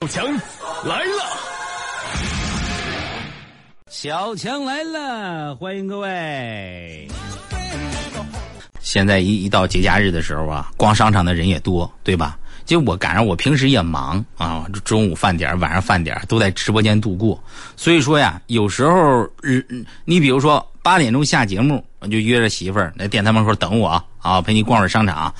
小强来了，小强来了，欢迎各位。现在一一到节假日的时候啊，逛商场的人也多，对吧？就我赶上我平时也忙啊，中午饭点晚上饭点都在直播间度过。所以说呀，有时候，你比如说八点钟下节目，我就约着媳妇儿在电台门口等我啊，陪你逛会儿商场。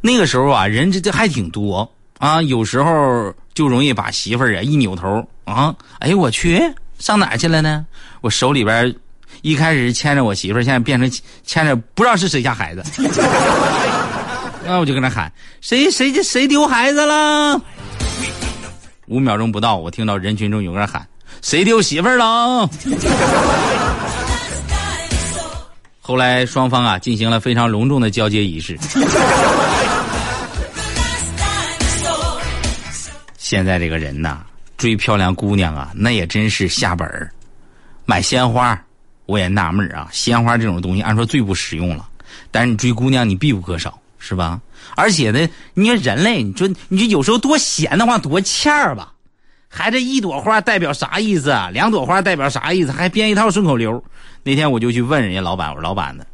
那个时候啊，人这这还挺多啊，有时候。就容易把媳妇儿啊一扭头啊，哎呦我去，上哪去了呢？我手里边一开始牵着我媳妇儿，现在变成牵着不知道是谁家孩子。那我就跟他喊：“谁谁谁丢孩子了？”五秒钟不到，我听到人群中有人喊：“谁丢媳妇儿了？”后来双方啊进行了非常隆重的交接仪式。现在这个人呐，追漂亮姑娘啊，那也真是下本儿。买鲜花，我也纳闷啊，鲜花这种东西，按说最不实用了，但是你追姑娘，你必不可少，是吧？而且呢，你说人类，你说你就有时候多闲的话，多欠儿吧？还这一朵花代表啥意思啊？两朵花代表啥意思？还编一套顺口溜。那天我就去问人家老板，我说老板呢，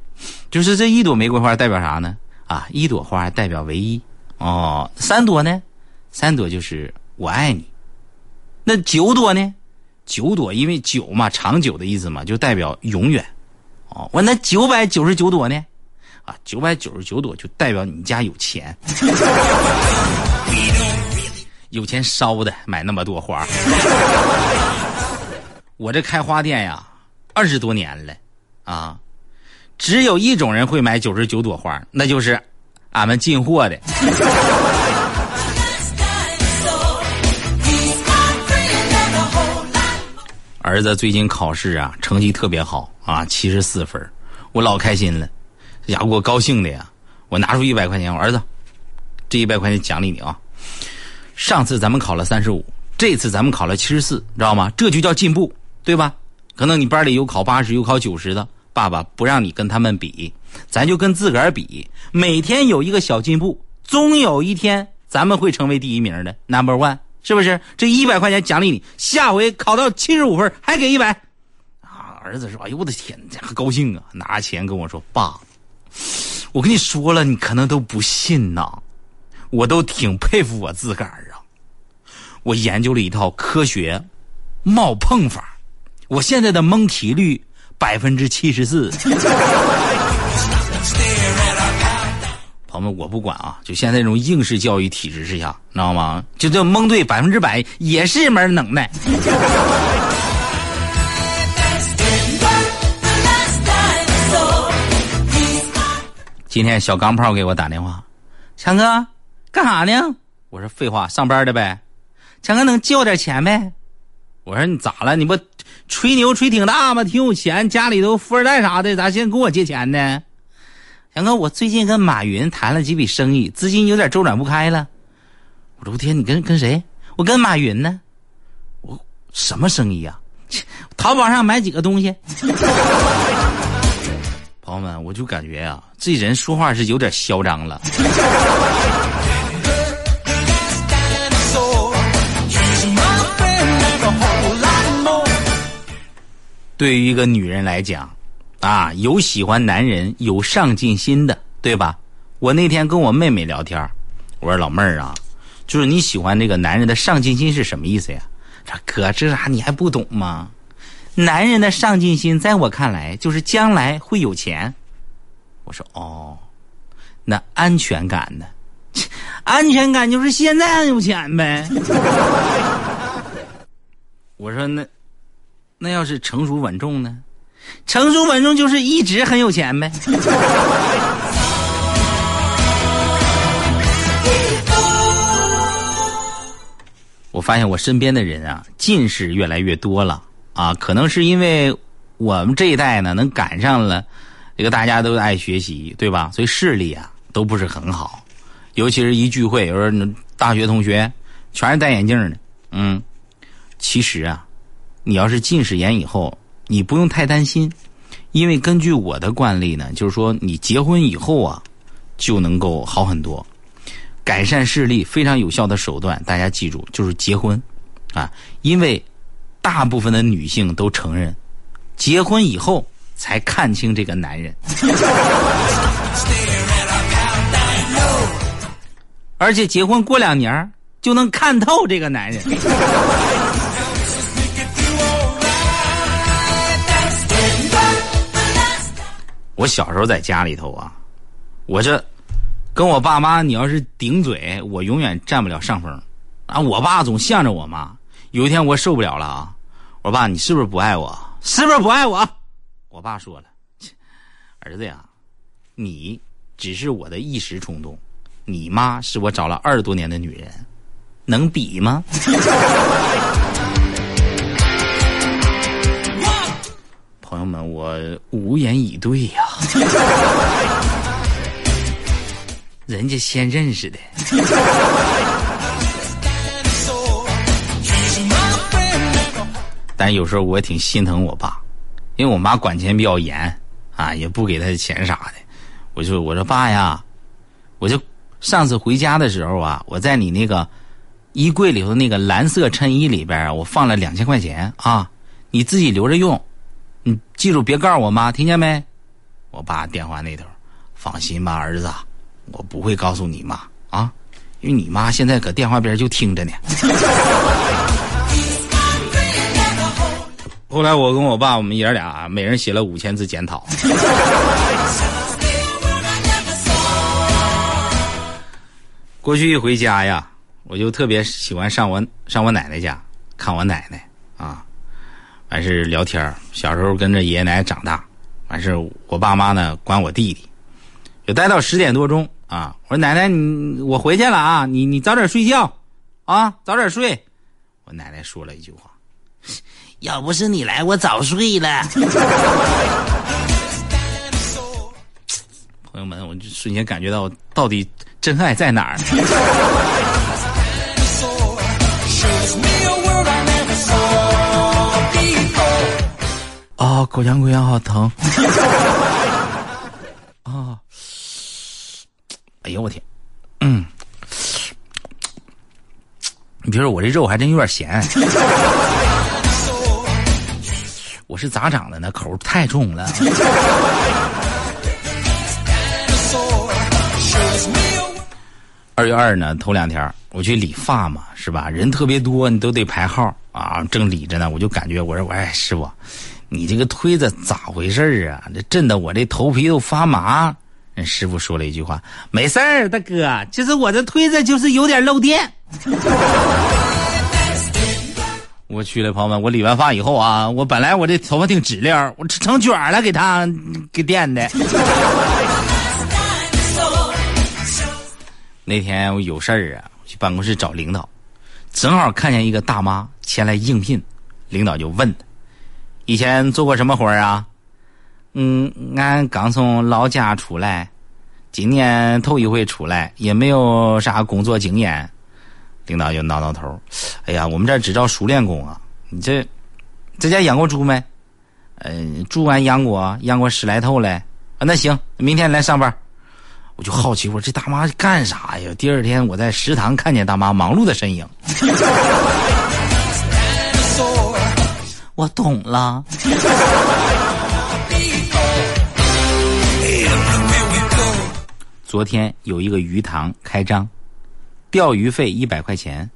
就是这一朵玫瑰花代表啥呢？啊，一朵花代表唯一。哦，三朵呢？三朵就是。我爱你，那九朵呢？九朵因为九嘛，长久的意思嘛，就代表永远。哦，我那九百九十九朵呢？啊，九百九十九朵就代表你家有钱，有钱烧的买那么多花。我这开花店呀，二十多年了，啊，只有一种人会买九十九朵花，那就是俺们进货的。儿子最近考试啊，成绩特别好啊，七十四分，我老开心了，这家伙给我高兴的呀！我拿出一百块钱，我儿子，这一百块钱奖励你啊！上次咱们考了三十五，这次咱们考了七十四，知道吗？这就叫进步，对吧？可能你班里有考八十、有考九十的，爸爸不让你跟他们比，咱就跟自个儿比，每天有一个小进步，终有一天咱们会成为第一名的，Number One。是不是这一百块钱奖励你？下回考到七十五分还给一百。啊，儿子说：“哎呦我的天，这还高兴啊！拿钱跟我说，爸，我跟你说了，你可能都不信呐。我都挺佩服我自个儿啊。我研究了一套科学冒碰法，我现在的蒙题率百分之七十四。”朋友们，我不管啊！就现在这种应试教育体制之下，知道吗？就这蒙对百分之百也是一门能耐。今天小钢炮给我打电话，强哥，干啥呢？我说废话，上班的呗。强哥能借我点钱呗？我说你咋了？你不吹牛吹挺大吗？挺有钱，家里都富二代啥的，咋现在跟我借钱呢？强哥，我最近跟马云谈了几笔生意，资金有点周转不开了。我说天，你跟跟谁？我跟马云呢。我什么生意啊？淘宝上买几个东西。朋友们，我就感觉呀，这人说话是有点嚣张了。对于一个女人来讲。啊，有喜欢男人有上进心的，对吧？我那天跟我妹妹聊天，我说老妹儿啊，就是你喜欢那个男人的上进心是什么意思呀？说哥，这啥你还不懂吗？男人的上进心，在我看来就是将来会有钱。我说哦，那安全感呢？安全感就是现在有钱呗。我说那那要是成熟稳重呢？成熟稳重就是一直很有钱呗。我发现我身边的人啊，近视越来越多了啊，可能是因为我们这一代呢，能赶上了这个大家都爱学习，对吧？所以视力啊都不是很好，尤其是一聚会，有时候大学同学全是戴眼镜的。嗯，其实啊，你要是近视眼以后。你不用太担心，因为根据我的惯例呢，就是说你结婚以后啊，就能够好很多。改善视力非常有效的手段，大家记住，就是结婚。啊，因为大部分的女性都承认，结婚以后才看清这个男人，而且结婚过两年就能看透这个男人。我小时候在家里头啊，我这跟我爸妈，你要是顶嘴，我永远占不了上风。啊，我爸总向着我妈。有一天我受不了了啊，我说爸，你是不是不爱我？是不是不爱我？我爸说了，儿子呀，你只是我的一时冲动，你妈是我找了二十多年的女人，能比吗？朋友们，我无言以对呀。人家先认识的。但有时候我也挺心疼我爸，因为我妈管钱比较严啊，也不给他钱啥的。我就我说爸呀，我就上次回家的时候啊，我在你那个衣柜里头那个蓝色衬衣里边，我放了两千块钱啊，你自己留着用。你记住，别告诉我妈，听见没？我爸电话那头，放心吧，儿子，我不会告诉你妈啊，因为你妈现在搁电话边就听着呢。后来我跟我爸，我们爷俩每人写了五千字检讨。过去一回家呀，我就特别喜欢上我上我奶奶家看我奶奶啊。完事聊天小时候跟着爷爷奶奶长大，完事我爸妈呢管我弟弟，就待到十点多钟啊。我说奶奶，你我回去了啊，你你早点睡觉，啊，早点睡。我奶奶说了一句话：“ 要不是你来，我早睡了。”朋友们，我就瞬间感觉到到底真爱在哪儿？啊，口腔溃疡好疼！啊，哎呦我天，嗯，你别说，我这肉还真有点咸。我是咋长的呢？口太重了。二月二呢，头两天我去理发嘛，是吧？人特别多，你都得排号啊。正理着呢，我就感觉我说，哎，师傅。你这个推子咋回事啊？这震得我这头皮都发麻。师傅说了一句话：“没事儿，大哥，就是我这推子就是有点漏电。”我去了，朋友们，我理完发以后啊，我本来我这头发挺直溜，我成卷了，给他给电的。那天我有事儿啊，去办公室找领导，正好看见一个大妈前来应聘，领导就问。以前做过什么活儿啊？嗯，俺刚从老家出来，今年头一回出来，也没有啥工作经验。领导就挠挠头，哎呀，我们这只招熟练工啊！你这在家养过猪没？嗯，猪俺养过，养过十来头嘞。啊，那行，明天来上班。我就好奇，我说这大妈干啥呀？第二天我在食堂看见大妈忙碌的身影。我懂了。昨天有一个鱼塘开张，钓鱼费一百块钱。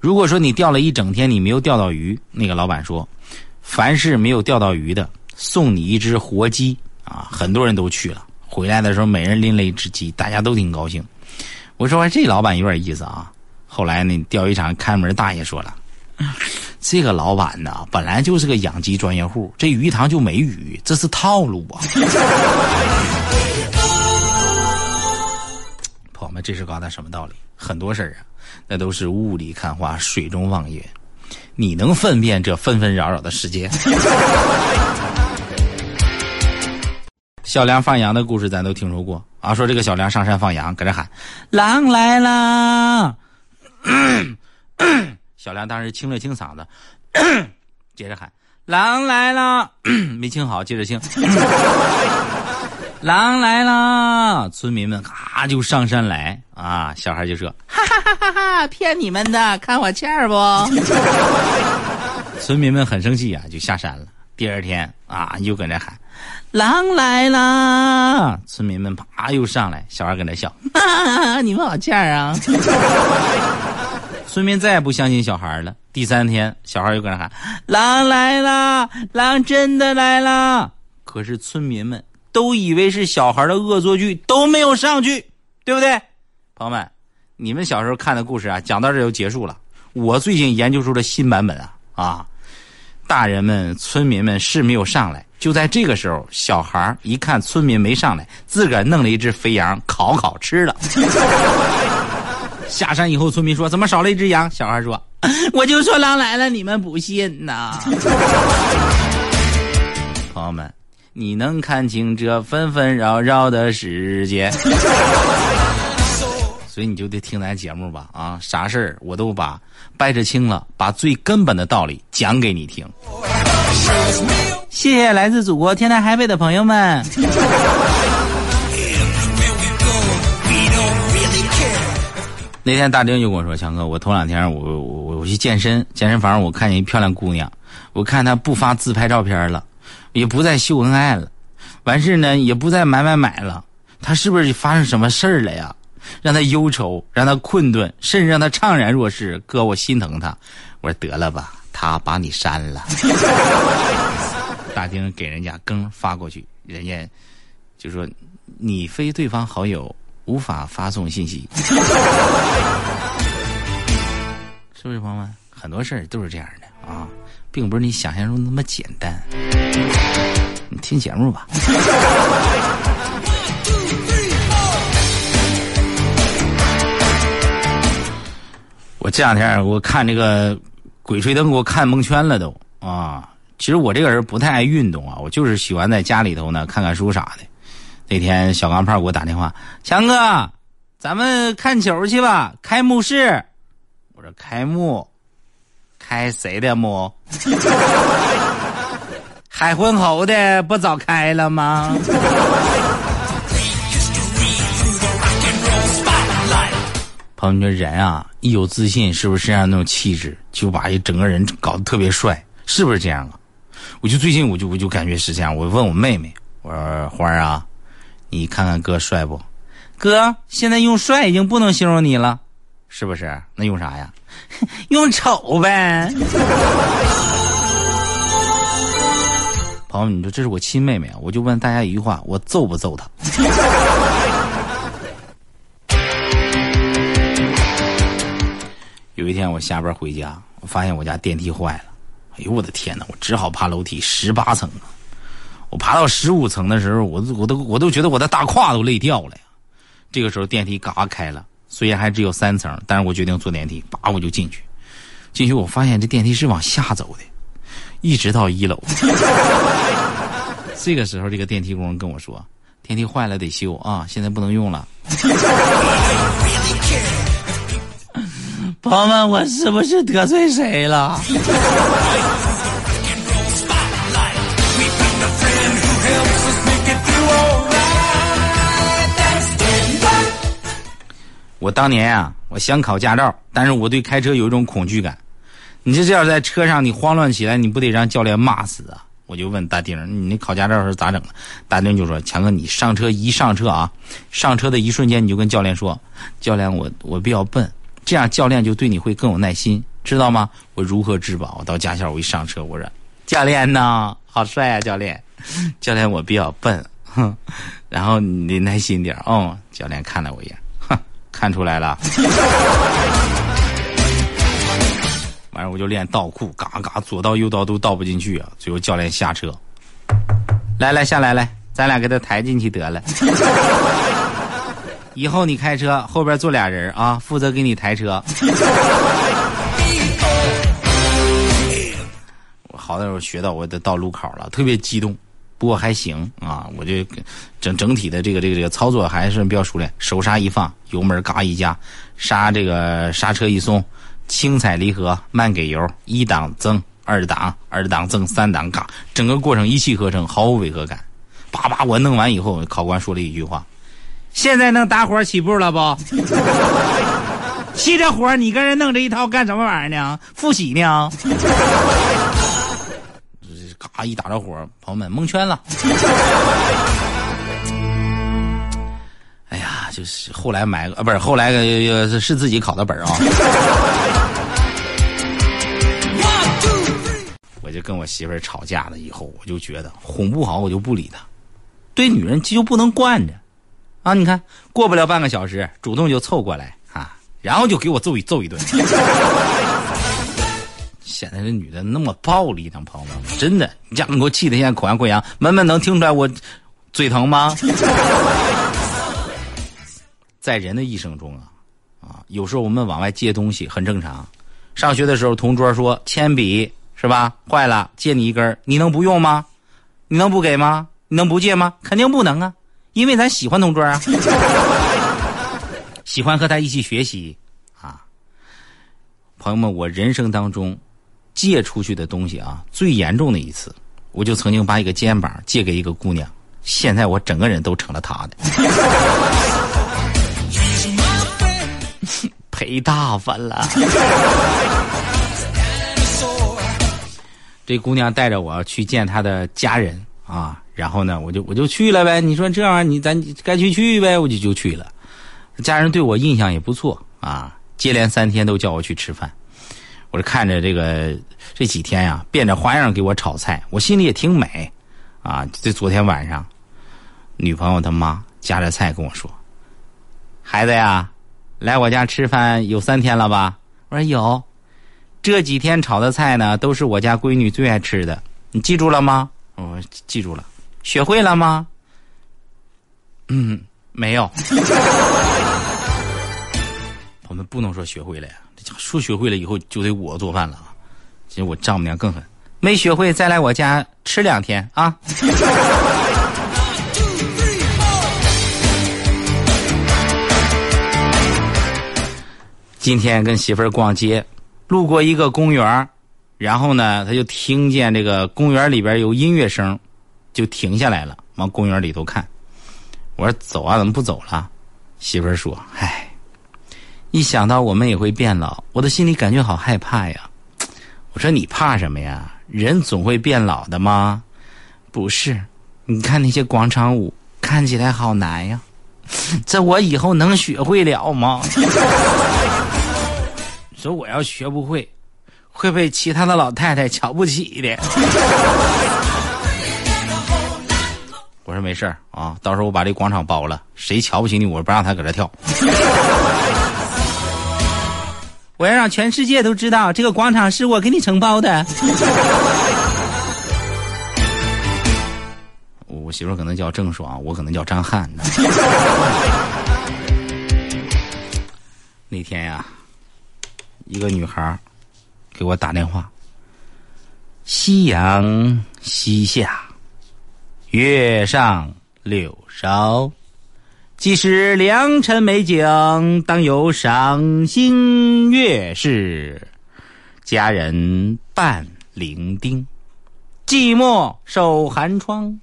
如果说你钓了一整天，你没有钓到鱼，那个老板说，凡是没有钓到鱼的，送你一只活鸡啊！很多人都去了，回来的时候每人拎了一只鸡，大家都挺高兴。我说这老板有点意思啊。后来那，钓鱼场看门大爷说了。这个老板呢，本来就是个养鸡专业户，这鱼塘就没鱼，这是套路啊！朋友们，这是告诉他什么道理？很多事儿啊，那都是雾里看花，水中望月。你能分辨这纷纷扰扰的世界？小梁放羊的故事咱都听说过啊，说这个小梁上山放羊，搁这喊：“狼来啦！” 小梁当时清了清嗓子，接着喊：“狼来了！” 没清好，接着清。狼来了！村民们咔就上山来啊！小孩就说：“哈哈哈哈哈，骗你们的，看我欠儿不？”村民们很生气啊，就下山了。第二天啊，又搁那喊：“狼来啦！”村民们啪又上来，小孩搁那笑：“哈哈，你们好欠儿啊！” 村民再也不相信小孩了。第三天，小孩又搁那喊：“狼来啦！狼真的来啦！”可是村民们。都以为是小孩的恶作剧，都没有上去，对不对？朋友们，你们小时候看的故事啊，讲到这就结束了。我最近研究出了新版本啊啊！大人们、村民们是没有上来，就在这个时候，小孩一看村民没上来，自个儿弄了一只肥羊烤烤吃了。下山以后，村民说：“怎么少了一只羊？”小孩说：“ 我就说狼来了，你们不信呐。”朋友们。你能看清这纷纷扰扰的世界，所以你就得听咱节目吧啊！啥事儿我都把掰扯清了，把最根本的道理讲给你听。谢谢来自祖国天南海北的朋友们。那天大丁就跟我说：“强哥，我头两天我我我去健身，健身房我看见一漂亮姑娘，我看她不发自拍照片了。”也不再秀恩爱了，完事呢也不再买买买了。他是不是发生什么事儿了呀？让他忧愁，让他困顿，甚至让他怅然若失。哥，我心疼他。我说得了吧，他把你删了。大丁给人家更发过去，人家就说你非对方好友，无法发送信息。是不是朋友们？很多事儿都是这样的啊。并不是你想象中那么简单，你听节目吧。我这两天我看这个《鬼吹灯》，给我看蒙圈了都啊！其实我这个人不太爱运动啊，我就是喜欢在家里头呢看看书啥的。那天小钢炮给我打电话，强哥，咱们看球去吧，开幕式。我说开幕。开谁的幕？海昏侯的不早开了吗？朋友们，人啊，一有自信，是不是身上那种气质，就把一整个人搞得特别帅，是不是这样啊？我就最近，我就我就感觉是这样。我问我妹妹，我说花儿啊，你看看哥帅不？哥，现在用帅已经不能形容你了，是不是？那用啥呀？用丑呗，朋友，你说这是我亲妹妹，我就问大家一句话：我揍不揍她？有一天我下班回家，我发现我家电梯坏了，哎呦我的天哪！我只好爬楼梯十八层啊！我爬到十五层的时候，我都我都我都觉得我的大胯都累掉了呀！这个时候电梯嘎开了。虽然还只有三层，但是我决定坐电梯，叭我就进去。进去我发现这电梯是往下走的，一直到一楼。这个时候，这个电梯工跟我说：“电梯坏了得修啊，现在不能用了。”朋友们，我是不是得罪谁了？我当年啊，我想考驾照，但是我对开车有一种恐惧感。你这要在车上你慌乱起来，你不得让教练骂死啊？我就问大丁，你那考驾照是咋整的？大丁就说：强哥，你上车一上车啊，上车的一瞬间你就跟教练说：教练，我我比较笨，这样教练就对你会更有耐心，知道吗？我如何质保？我到驾校我一上车，我说：教练呢？好帅啊，教练！教练，我比较笨，哼，然后你得耐心点哦。教练看了我一眼。看出来了，完了我就练倒库，嘎嘎左倒右倒都倒不进去啊！最后教练下车，来来下来来，咱俩给他抬进去得了。以后你开车后边坐俩人啊，负责给你抬车。我好歹我学到我得到路口了，特别激动。不过还行啊，我就整整体的这个这个这个操作还是比较熟练。手刹一放，油门嘎一加，刹这个刹车一松，轻踩离合，慢给油，一档增，二档，二档增，三档嘎，整个过程一气呵成，毫无违和感。叭叭，我弄完以后，考官说了一句话：“现在能打火起步了不？熄着火，你跟人弄这一套干什么玩意儿呢？复习呢？”嘎一打着火，朋友们蒙圈了。哎呀，就是后来买个啊，不是后来是是自己考的本啊。我就跟我媳妇儿吵架了以后，我就觉得哄不好，我就不理她。对女人就不能惯着啊！你看，过不了半个小时，主动就凑过来啊，然后就给我揍一揍一顿。现在这女的那么暴力呢，朋友们，真的，你这样给我气的现在口干溃疡，门门能听出来我嘴疼吗？在人的一生中啊，啊，有时候我们往外借东西很正常。上学的时候，同桌说铅笔是吧坏了，借你一根，你能不用吗？你能不给吗？你能不借吗？肯定不能啊，因为咱喜欢同桌啊，喜欢和他一起学习啊。朋友们，我人生当中。借出去的东西啊，最严重的一次，我就曾经把一个肩膀借给一个姑娘，现在我整个人都成了她的，赔大发了。这姑娘带着我去见她的家人啊，然后呢，我就我就去了呗。你说这玩意儿，你咱该去去呗，我就就去了。家人对我印象也不错啊，接连三天都叫我去吃饭。我是看着这个这几天呀，变着花样给我炒菜，我心里也挺美，啊！这昨天晚上，女朋友他妈夹着菜跟我说：“孩子呀，来我家吃饭有三天了吧？”我说有，这几天炒的菜呢，都是我家闺女最爱吃的，你记住了吗？我记住了，学会了吗？嗯，没有。不能说学会了呀。说学会了以后就得我做饭了，其实我丈母娘更狠，没学会再来我家吃两天啊！今天跟媳妇儿逛街，路过一个公园然后呢，他就听见这个公园里边有音乐声，就停下来了，往公园里头看。我说走啊，怎么不走了？媳妇儿说：“唉。”一想到我们也会变老，我的心里感觉好害怕呀。我说你怕什么呀？人总会变老的吗？不是，你看那些广场舞看起来好难呀，这我以后能学会了吗？说我要学不会，会被其他的老太太瞧不起的。我说没事啊，到时候我把这广场包了，谁瞧不起你，我不让他搁这跳。我要让全世界都知道，这个广场是我给你承包的。我媳妇可能叫郑爽，我可能叫张翰。那天呀，一个女孩给我打电话：“夕阳西下，月上柳梢。”既是良辰美景，当有赏心悦事。佳人伴伶仃，寂寞守寒窗。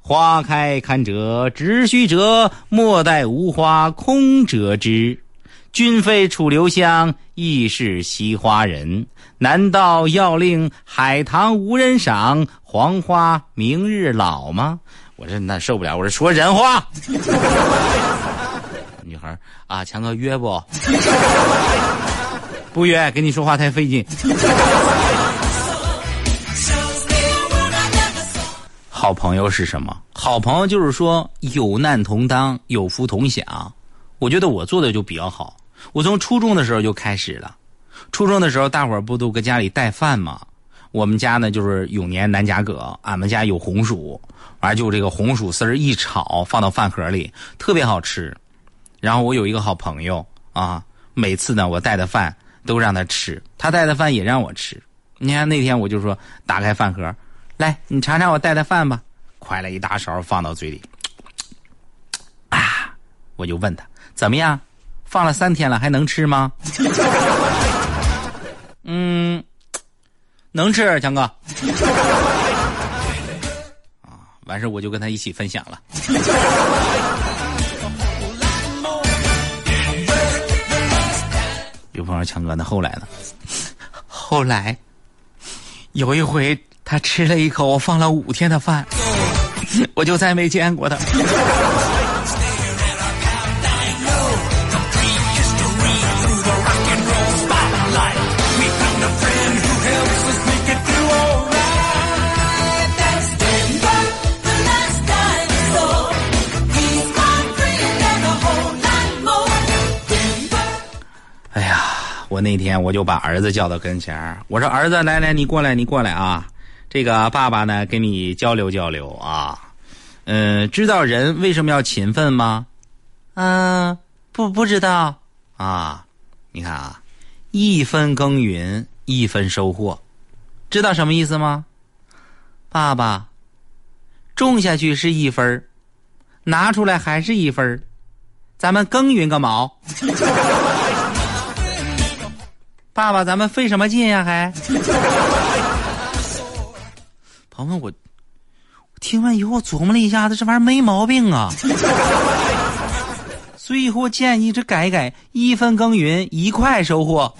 花开堪折直须折，莫待无花空折枝。君非楚留香，亦是惜花人。难道要令海棠无人赏，黄花明日老吗？我这那受不了，我这说人话。女孩啊，强哥约不？不约，跟你说话太费劲。好朋友是什么？好朋友就是说有难同当，有福同享。我觉得我做的就比较好。我从初中的时候就开始了。初中的时候，大伙儿不都搁家里带饭吗？我们家呢就是永年南甲葛，俺们家有红薯，完就这个红薯丝儿一炒，放到饭盒里，特别好吃。然后我有一个好朋友啊，每次呢我带的饭都让他吃，他带的饭也让我吃。你看那天我就说，打开饭盒，来你尝尝我带的饭吧，快了一大勺放到嘴里，啊，我就问他怎么样，放了三天了还能吃吗？能吃，强哥。啊，完事我就跟他一起分享了。有朋友强哥，那后来呢？后来有一回，他吃了一口我放了五天的饭，我就再没见过他。那天我就把儿子叫到跟前儿，我说：“儿子，来来，你过来，你过来啊！这个爸爸呢，跟你交流交流啊。嗯，知道人为什么要勤奋吗？嗯，不不知道啊。你看啊，一分耕耘一分收获，知道什么意思吗？爸爸，种下去是一分，拿出来还是一分，咱们耕耘个毛！”爸爸，咱们费什么劲呀？还，朋友们，我听完以后琢磨了一下子，这玩意儿没毛病啊。所以以后建议这改一改，一分耕耘一块收获。